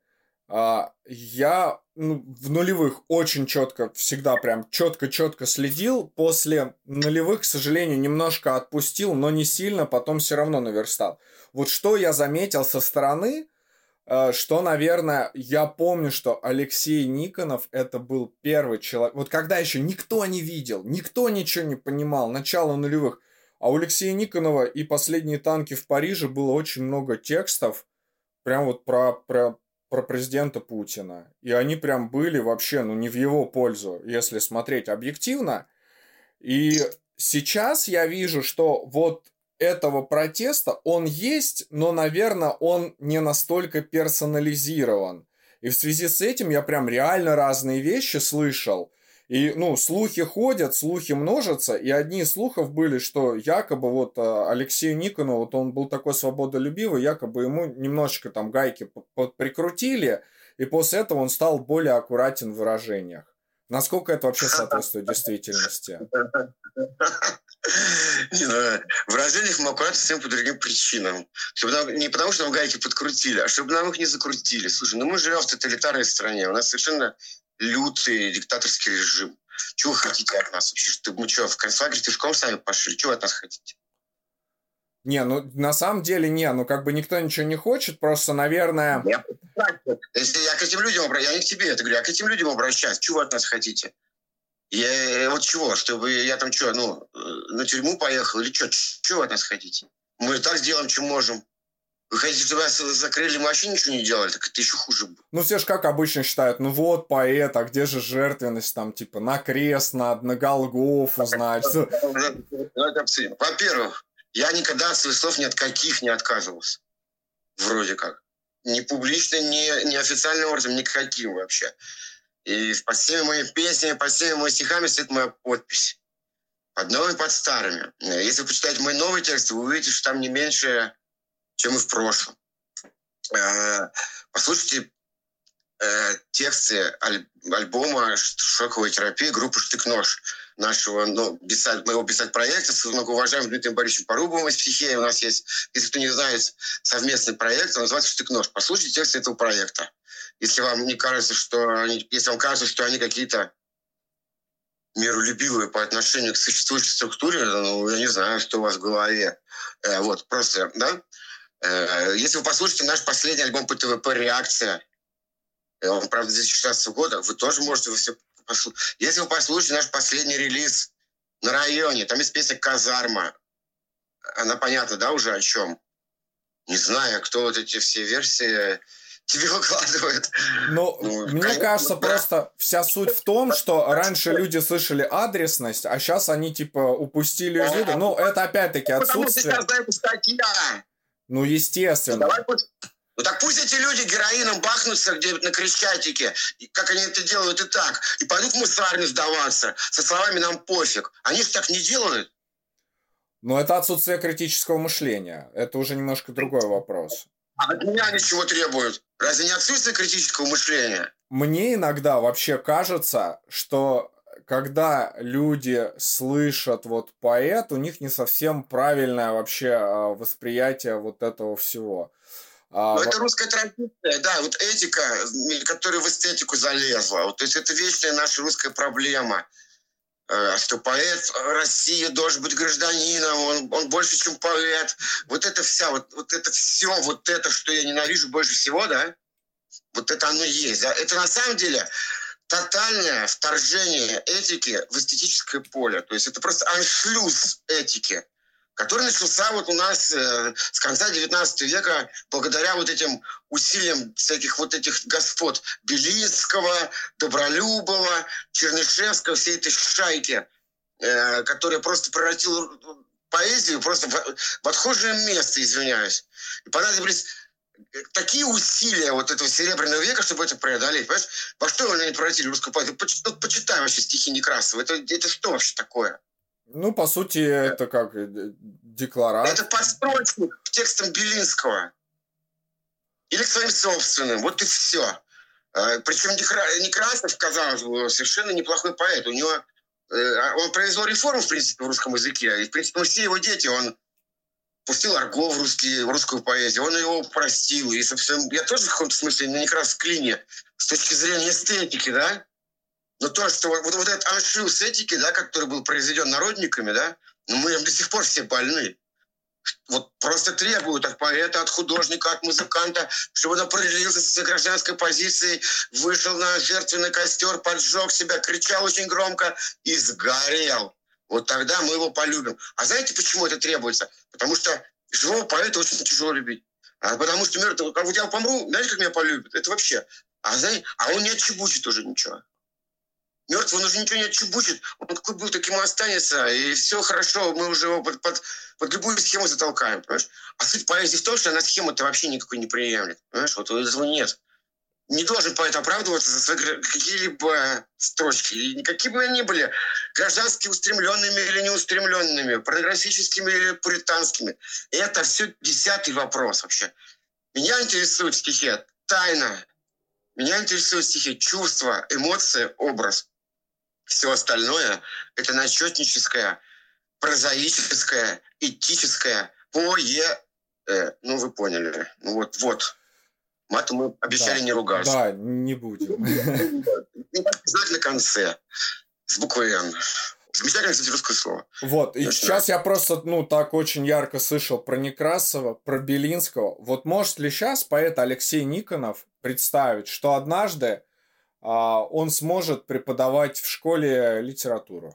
А, я ну, в нулевых очень четко, всегда прям четко-четко следил. После нулевых, к сожалению, немножко отпустил, но не сильно, потом все равно наверстал. Вот что я заметил со стороны, а, что, наверное, я помню, что Алексей Никонов это был первый человек. Вот когда еще никто не видел, никто ничего не понимал, начало нулевых. А у Алексея Никонова и «Последние танки в Париже» было очень много текстов, прям вот про, про, про президента Путина. И они прям были вообще, ну, не в его пользу, если смотреть объективно. И сейчас я вижу, что вот этого протеста, он есть, но, наверное, он не настолько персонализирован. И в связи с этим я прям реально разные вещи слышал. И, ну, слухи ходят, слухи множатся, и одни из слухов были, что якобы вот а, Алексею Никону, вот он был такой свободолюбивый, якобы ему немножечко там гайки прикрутили, и после этого он стал более аккуратен в выражениях. Насколько это вообще соответствует действительности? Не, ну, в выражениях мы аккуратно всем по другим причинам. Чтобы нам, не потому, что нам гайки подкрутили, а чтобы нам их не закрутили. Слушай, ну мы живем в тоталитарной стране. У нас совершенно лютый диктаторский режим. Чего вы хотите от нас вообще? Ты, мы что, в концлагерь пешком сами пошли? Чего вы от нас хотите? Не, ну на самом деле не, ну как бы никто ничего не хочет, просто, наверное... Я, если я к этим людям обращаюсь, я не к тебе это говорю, я к этим людям обращаюсь, чего вы от нас хотите? Я, вот чего, чтобы я там что, ну, э, на тюрьму поехал или что, чего вы от нас хотите? Мы так сделаем, чем можем. Вы хотите, чтобы вас закрыли, мы вообще ничего не делали, так это еще хуже было. Ну, все же как обычно считают, ну вот поэт, а где же жертвенность там, типа, на крест, на, на Голгофу, значит. Во-первых, я никогда от своих слов ни от каких не отказывался. Вроде как. Ни публично, ни, ни официальным образом, никаким вообще. И под всеми моими песнями, под всеми моими стихами стоит моя подпись. Под новыми, под старыми. Если вы почитаете мой новый текст, вы увидите, что там не меньше, чем и в прошлом. Э, послушайте э, тексты аль- альбома «Шоковая терапия» группы «Штык-нож» нашего ну, писать, моего писать проекта с многоуважаемым Дмитрием Борисовичем Порубовым из «Психеи». У нас есть, если кто не знает, совместный проект, он называется «Штык-нож». Послушайте тексты этого проекта. Если вам не кажется, что они, если вам кажется, что они какие-то миролюбивые по отношению к существующей структуре, ну, я не знаю, что у вас в голове. Э, вот, просто, да? Э, если вы послушаете наш последний альбом по ТВП «Реакция», э, он, правда, 2016 года, вы тоже можете все послушать. Если вы послушаете наш последний релиз на районе, там есть песня «Казарма», она понятна, да, уже о чем? Не знаю, кто вот эти все версии тебе выкладывает. Ну, ну мне конечно, кажется, да. просто вся суть в том, что раньше люди слышали адресность, а сейчас они, типа, упустили из виду. Ну, это опять-таки отсутствие... Потому что статья. Ну, естественно. Давай ну так пусть эти люди героином бахнутся где-нибудь на Крещатике, как они это делают и так, и пойдут в мусарню сдаваться со словами «нам пофиг». Они же так не делают. Но это отсутствие критического мышления. Это уже немножко другой вопрос. А от меня ничего требуют. Разве не отсутствие критического мышления? Мне иногда вообще кажется, что когда люди слышат вот поэт, у них не совсем правильное вообще а, восприятие вот этого всего. А, Но это русская традиция, да, вот этика, которая в эстетику залезла. Вот, то есть это вечная наша русская проблема. Э, что поэт России должен быть гражданином, он, он больше, чем поэт. Вот это вся, вот, вот это все, вот это, что я ненавижу больше всего, да, вот это оно есть. Да? Это на самом деле тотальное вторжение этики в эстетическое поле. То есть это просто аншлюз этики, который начался вот у нас э, с конца 19 века благодаря вот этим усилиям всяких вот этих господ Белинского, Добролюбова, Чернышевского, всей этой шайки, э, которая просто превратила поэзию просто в, в отхожее место, извиняюсь. И понадобились такие усилия вот этого Серебряного века, чтобы это преодолеть. Понимаешь, во что они превратили русскую поэзию? Ну, почитай вообще стихи Некрасова. Это, это что вообще такое? Ну, по сути, это как э, декларация. Это подстрочник к текстам Белинского. Или к своим собственным. Вот и все. А, Причем Некрасов, казалось бы, совершенно неплохой поэт. У него э, он произвел реформу, в принципе, в русском языке. И, в принципе, все его дети, он пустил Арго в, русский, в русскую поэзию, он его простил. И, собственно, я тоже в каком-то смысле на Некрас клине с точки зрения эстетики, да? Но то, что вот, вот этот аншил этики, да, который был произведен народниками, да, ну, мы до сих пор все больны. Вот просто требуют от поэта, от художника, от музыканта, чтобы он определился со гражданской позицией, вышел на жертвенный костер, поджег себя, кричал очень громко и сгорел. Вот тогда мы его полюбим. А знаете, почему это требуется? Потому что живого поэта очень тяжело любить. А потому что мертвый, вот я помру, знаете, как меня полюбят? Это вообще. А, знаете, а он не отчебучит уже ничего. Мертвый, он уже ничего не отчебучит. Он какой был, таким и останется. И все хорошо, мы уже его под, под, под любую схему затолкаем. Понимаешь? А суть поэзии в том, что она схему-то вообще никакой не приемлет. Понимаешь? Вот этого нет. Не должен поэт оправдываться за свои какие-либо строчки. И какие бы они были, граждански устремленными или неустремленными, порнографическими или пуританскими. Это все десятый вопрос вообще. Меня интересует стихи тайна. Меня интересуют стихи чувства, эмоции, образ. Все остальное – это начетническое, прозаическое, этическое, пое... Э, ну, вы поняли. Ну, вот, вот. Мату мы обещали да. не ругаться. Да, не будем. Знак на конце. С буквой «Н». Замечательное, кстати, русское слово. Вот, и сейчас я просто, ну, так очень ярко слышал про Некрасова, про Белинского. Вот может ли сейчас поэт Алексей Никонов представить, что однажды а, он сможет преподавать в школе литературу?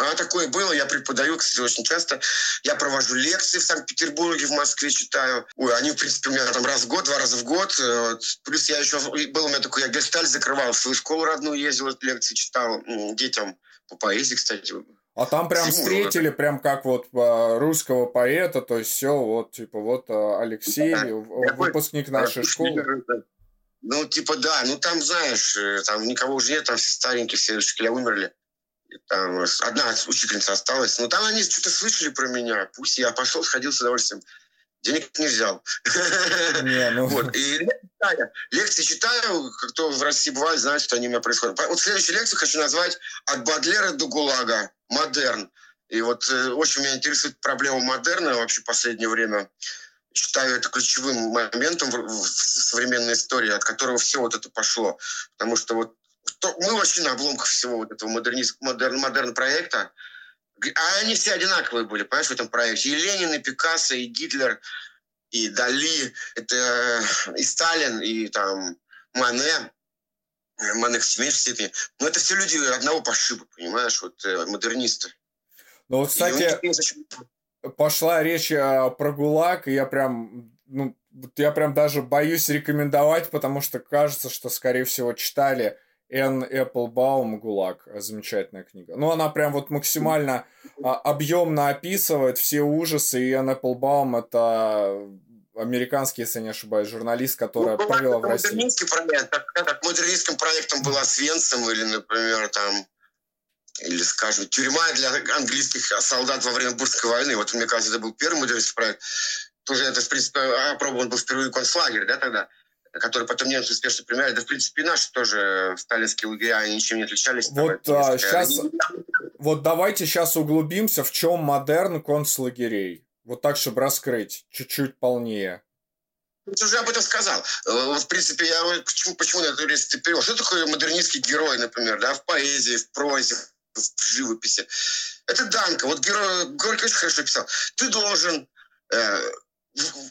А, такое было, я преподаю, кстати, очень часто. Я провожу лекции в Санкт-Петербурге, в Москве читаю. Ой, они, в принципе, у меня там раз в год, два раза в год. Э, плюс я еще, был у меня такой, я гешталь закрывал, в свою школу родную ездил, лекции читал детям по поэзии, кстати. А там прям Зиму, встретили, это... прям как вот а, русского поэта, то есть все, вот, типа, вот а, Алексей, да. выпускник нашей школы. Ну, типа, да. Ну, там, знаешь, э, там никого уже нет, там все старенькие, все учителя умерли. Там одна учительница осталась. Ну, там они что-то слышали про меня. Пусть я пошел, сходил с удовольствием. Денег не взял. Не, ну... вот. И лекции читаю, кто в России бывает, знает, что они у меня происходят. Вот следующую лекцию хочу назвать «От Бадлера до ГУЛАГа. Модерн». И вот э, очень меня интересует проблема модерна вообще в последнее время. Считаю это ключевым моментом в, в современной истории, от которого все вот это пошло. Потому что вот то, мы вообще на обломках всего вот этого модернист, модерн, модерн проекта. А они все одинаковые были, понимаешь, в этом проекте. И Ленин, и Пикассо, и Гитлер, и Дали, это э, и Сталин, и там Мане, Мане в меньшей степени. Но это все люди одного пошиба, понимаешь, вот э, модернисты. Ну вот, кстати, пошла речь э, про ГУЛАГ, и я прям, ну, я прям даже боюсь рекомендовать, потому что кажется, что, скорее всего, читали Энн Эпплбаум «ГУЛАГ». Замечательная книга. Ну, она прям вот максимально а, объемно описывает все ужасы. И Энн Эпплбаум – это американский, если не ошибаюсь, журналист, которая ну, провела в России. Модернистский проект. Как, как модернистским проектом была Свенцем или, например, там или, скажем, тюрьма для английских солдат во время Бурской войны. Вот, мне кажется, это был первый модернистский проект. Тоже это, в принципе, опробован был впервые концлагерь, да, тогда который потом немцы успешно применяли. Да, в принципе, и наши тоже сталинские лагеря, они ничем не отличались. Вот а, сейчас, вот давайте сейчас углубимся, в чем модерн концлагерей. Вот так, чтобы раскрыть чуть-чуть полнее. Ты уже об этом сказал. Э, вот, в принципе, я почему, почему на эту речь ты перевел? Что такое модернистский герой, например, да, в поэзии, в прозе, в живописи? Это Данка. Вот герой, Горький очень хорошо писал. Ты должен э,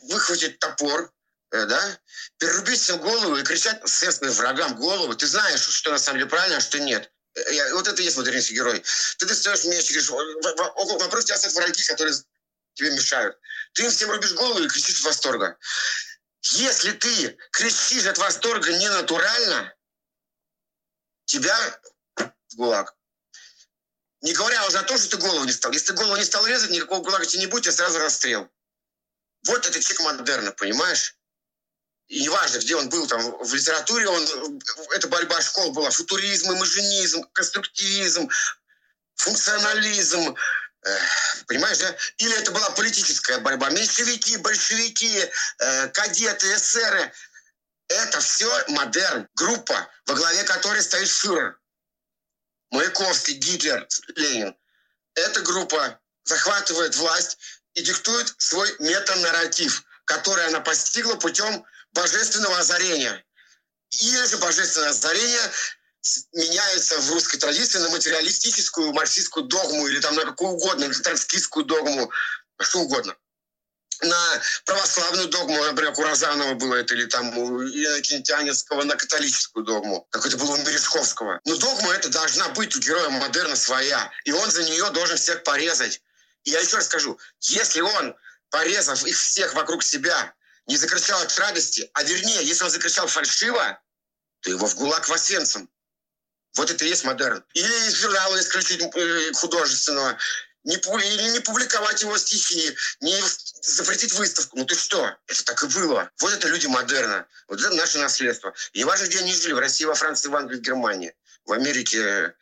выхватить топор, Э, да, перерубить всем голову и кричать, естественно, врагам голову. Ты знаешь, что на самом деле правильно, а что нет. Э, я, вот это и есть модернистский герой. Ты достаешь меч и говоришь, вокруг тебя стоят враги, которые тебе мешают. Ты им всем рубишь голову и кричишь от восторга. Если ты кричишь от восторга ненатурально, тебя в ГУЛАГ. Не говоря уже о том, что ты голову не стал. Если ты голову не стал резать, никакого ГУЛАГа тебе не будет, тебе сразу расстрел. Вот это чек модерна, понимаешь? Неважно, где он был, там, в литературе он, эта борьба школ была, футуризм, имажинизм, конструктивизм, функционализм, э, понимаешь, да? Или это была политическая борьба, меньшевики, большевики, э, кадеты, эсеры. Это все модерн, группа, во главе которой стоит фюрер. Маяковский, Гитлер, Ленин. Эта группа захватывает власть и диктует свой метанарратив, который она постигла путем божественного озарения. Или же божественное озарение меняется в русской традиции на материалистическую марксистскую догму или там на какую угодно, на троцкистскую догму, что угодно. На православную догму, например, у Розанова было это, или там у Иннокентианинского на католическую догму, как это было у Мережковского. Но догма это должна быть у героя модерна своя, и он за нее должен всех порезать. И я еще раз скажу, если он, порезав их всех вокруг себя, не закричал от радости, а вернее, если он закричал фальшиво, то его в ГУЛАГ в Освенцим. Вот это и есть модерн. Или из журнала исключить э, художественного, не, или не публиковать его стихи, не запретить выставку. Ну ты что? Это так и было. Вот это люди модерна. Вот это наше наследство. И не важно, где они жили. В России, во Франции, в Англии, в Германии. В Америке,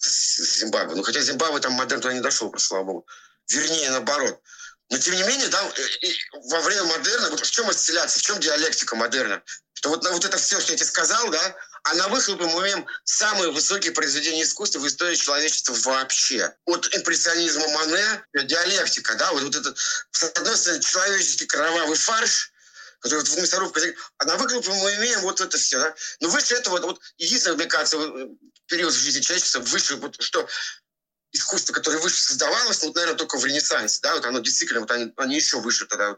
Зимбабве. Ну хотя Зимбабве там модерн туда не дошел, просто слава богу. Вернее, наоборот. Но тем не менее, да, во время модерна, вот в чем осцилляция, в чем диалектика модерна? Что вот, вот это все, что я тебе сказал, да, а на выхлопе мы имеем самые высокие произведения искусства в истории человечества вообще. От импрессионизма Мане, диалектика, да, вот, вот этот, с одной стороны, человеческий кровавый фарш, который вот в мясорубке, а на выхлопе мы имеем вот это все, да. Но выше этого, вот, вот единственная, мне кажется, период в жизни человечества, выше, вот, что искусство, которое выше создавалось, ну, вот, наверное, только в Ренессансе, да, вот оно действительно, вот они, они еще выше тогда.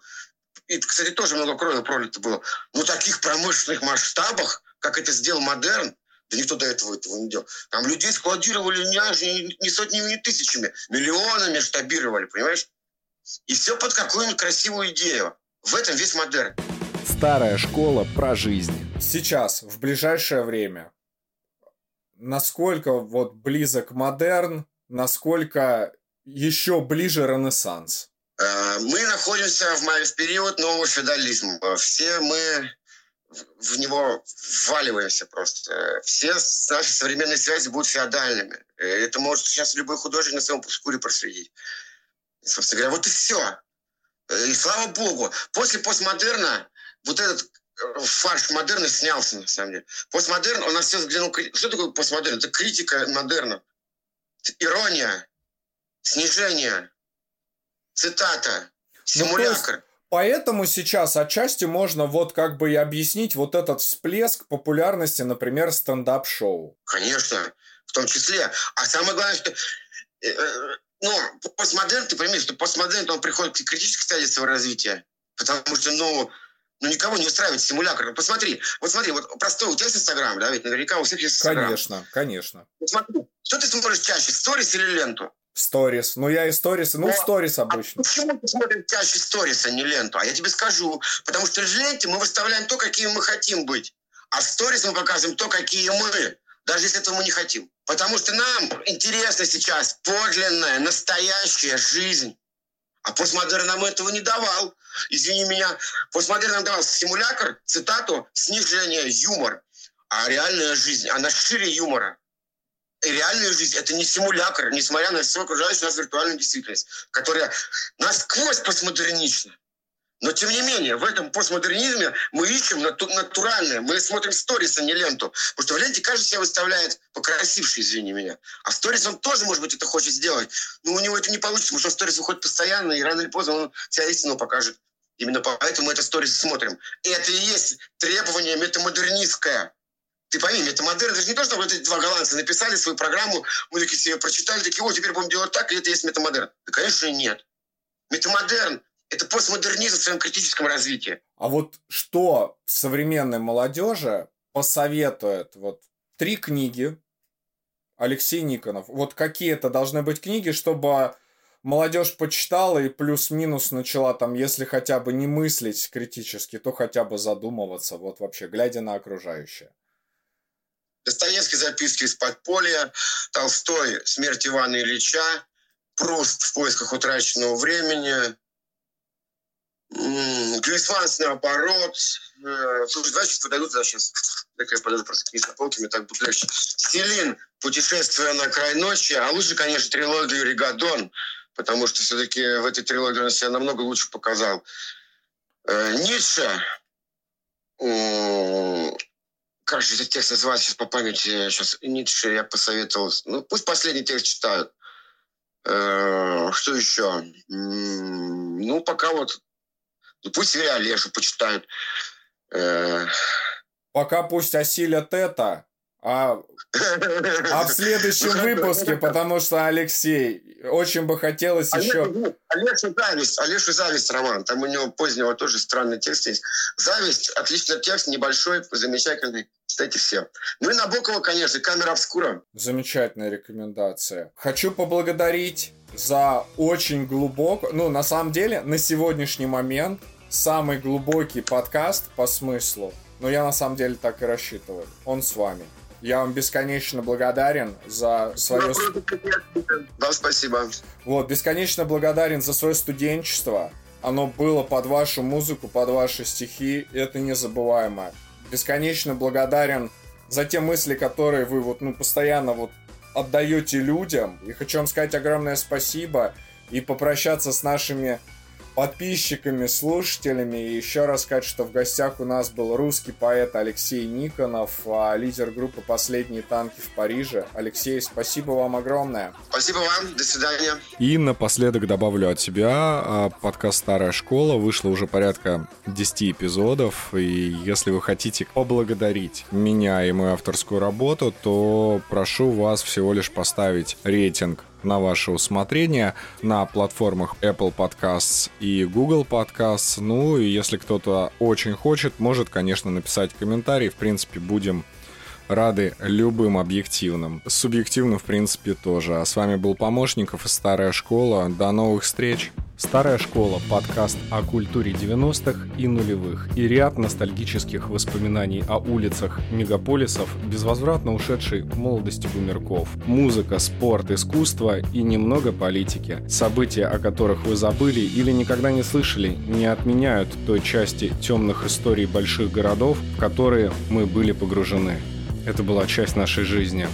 И, кстати, тоже много крови пролито было. Но таких промышленных масштабах, как это сделал модерн, да никто до этого этого не делал. Там людей складировали не, не сотнями, не тысячами, миллионами штабировали, понимаешь? И все под какую-нибудь красивую идею. В этом весь модерн. Старая школа про жизнь. Сейчас, в ближайшее время, насколько вот близок модерн насколько еще ближе Ренессанс? Э, мы находимся в, в период нового феодализма. Все мы в него вваливаемся просто. Все наши современные связи будут феодальными. Это может сейчас любой художник на своем шкуре проследить. Собственно говоря, вот и все. И слава богу, после постмодерна вот этот э, фарш модерна снялся, на самом деле. Постмодерн, у нас все взглянул... Что такое постмодерн? Это критика модерна. Ирония, снижение, цитата, симулятор. Ну, Поэтому сейчас отчасти можно вот как бы и объяснить вот этот всплеск популярности, например, стендап-шоу. Конечно, в том числе. А самое главное, что э, э, ну, постмодерн, ты пойми, что постмодерн, он приходит к критической стадии своего развития. Потому что, ну, ну, никого не устраивает симулятор. Посмотри, вот смотри, вот простой, у тебя есть Инстаграм, да, ведь наверняка у всех есть Инстаграм. Конечно, конечно. Вот смотри, что ты смотришь чаще, сторис или ленту? Сторис. Ну, я и сторис, ну, сторис а обычно. А почему ты смотришь чаще сторис, а не ленту? А я тебе скажу. Потому что в ленте мы выставляем то, какие мы хотим быть. А в сторис мы показываем то, какие мы. Даже если этого мы не хотим. Потому что нам интересна сейчас подлинная, настоящая жизнь. А постмодерн нам этого не давал. Извини меня, постмодерн нам давал симулятор, цитату, снижение, юмор. А реальная жизнь, она шире юмора реальная жизнь это не симулятор, несмотря на всю окружающую нас виртуальную действительность, которая насквозь постмодернична. Но тем не менее, в этом постмодернизме мы ищем нату- натуральное. Мы смотрим сторис, а не ленту. Потому что в ленте каждый себя выставляет покрасивший, извини меня. А в сторис он тоже, может быть, это хочет сделать. Но у него это не получится, потому что сторис выходит постоянно, и рано или поздно он себя истину покажет. Именно поэтому мы это сторис смотрим. И это и есть требование метамодернистское. Ты пойми, метамодерн, это же не то, что вот эти два голландца написали свою программу, мы такие себе прочитали, такие, о, теперь будем делать так, и это есть метамодерн. Да, конечно, нет. Метамодерн – это постмодернизм в своем критическом развитии. А вот что современной молодежи посоветует? Вот три книги Алексей Никонов. Вот какие это должны быть книги, чтобы молодежь почитала и плюс-минус начала там, если хотя бы не мыслить критически, то хотя бы задумываться, вот вообще, глядя на окружающее. Достоевский «Записки из подполья», Толстой «Смерть Ивана Ильича», Пруст «В поисках утраченного времени», Глисманс наоборот. Э, слушай, давай сейчас подойдут да, сейчас. Так я подойду просто к за полками, так будет легче. Селин «Путешествие на край ночи», а лучше, конечно, трилогию «Ригадон», потому что все-таки в этой трилогии он себя намного лучше показал. Э, Ницше как же этот текст называется сейчас по памяти, сейчас Ницше я посоветовал, ну пусть последний текст читают. Э, что еще? Ну, пока вот, ну пусть Илья Олешу почитают. Э, пока пусть осилят это, а, а в следующем *laughs* выпуске, потому что Алексей, очень бы хотелось еще... Олешу зависть, Олешу зависть роман. Там у него позднего тоже странный текст есть. Зависть, отличный текст, небольшой, замечательный. Читайте все. Ну и Набокова, конечно, камера обскура. Замечательная рекомендация. Хочу поблагодарить за очень глубоко, ну, на самом деле, на сегодняшний момент самый глубокий подкаст по смыслу. Но я на самом деле так и рассчитываю. Он с вами. Я вам бесконечно благодарен за свое... Да, спасибо. Вот, бесконечно благодарен за свое студенчество. Оно было под вашу музыку, под ваши стихи. Это незабываемо. Бесконечно благодарен за те мысли, которые вы вот, ну, постоянно вот отдаете людям. И хочу вам сказать огромное спасибо и попрощаться с нашими подписчиками, слушателями. И еще раз сказать, что в гостях у нас был русский поэт Алексей Никонов, а лидер группы «Последние танки в Париже». Алексей, спасибо вам огромное. Спасибо вам, до свидания. И напоследок добавлю от себя, а, подкаст «Старая школа» вышло уже порядка 10 эпизодов, и если вы хотите поблагодарить меня и мою авторскую работу, то прошу вас всего лишь поставить рейтинг на ваше усмотрение на платформах Apple Podcasts и Google Podcasts. Ну и если кто-то очень хочет, может, конечно, написать комментарий. В принципе, будем рады любым объективным. Субъективным, в принципе, тоже. А с вами был Помощников и Старая Школа. До новых встреч! Старая школа – подкаст о культуре 90-х и нулевых и ряд ностальгических воспоминаний о улицах мегаполисов, безвозвратно ушедшей молодости бумерков. Музыка, спорт, искусство и немного политики. События, о которых вы забыли или никогда не слышали, не отменяют той части темных историй больших городов, в которые мы были погружены. Это была часть нашей жизни.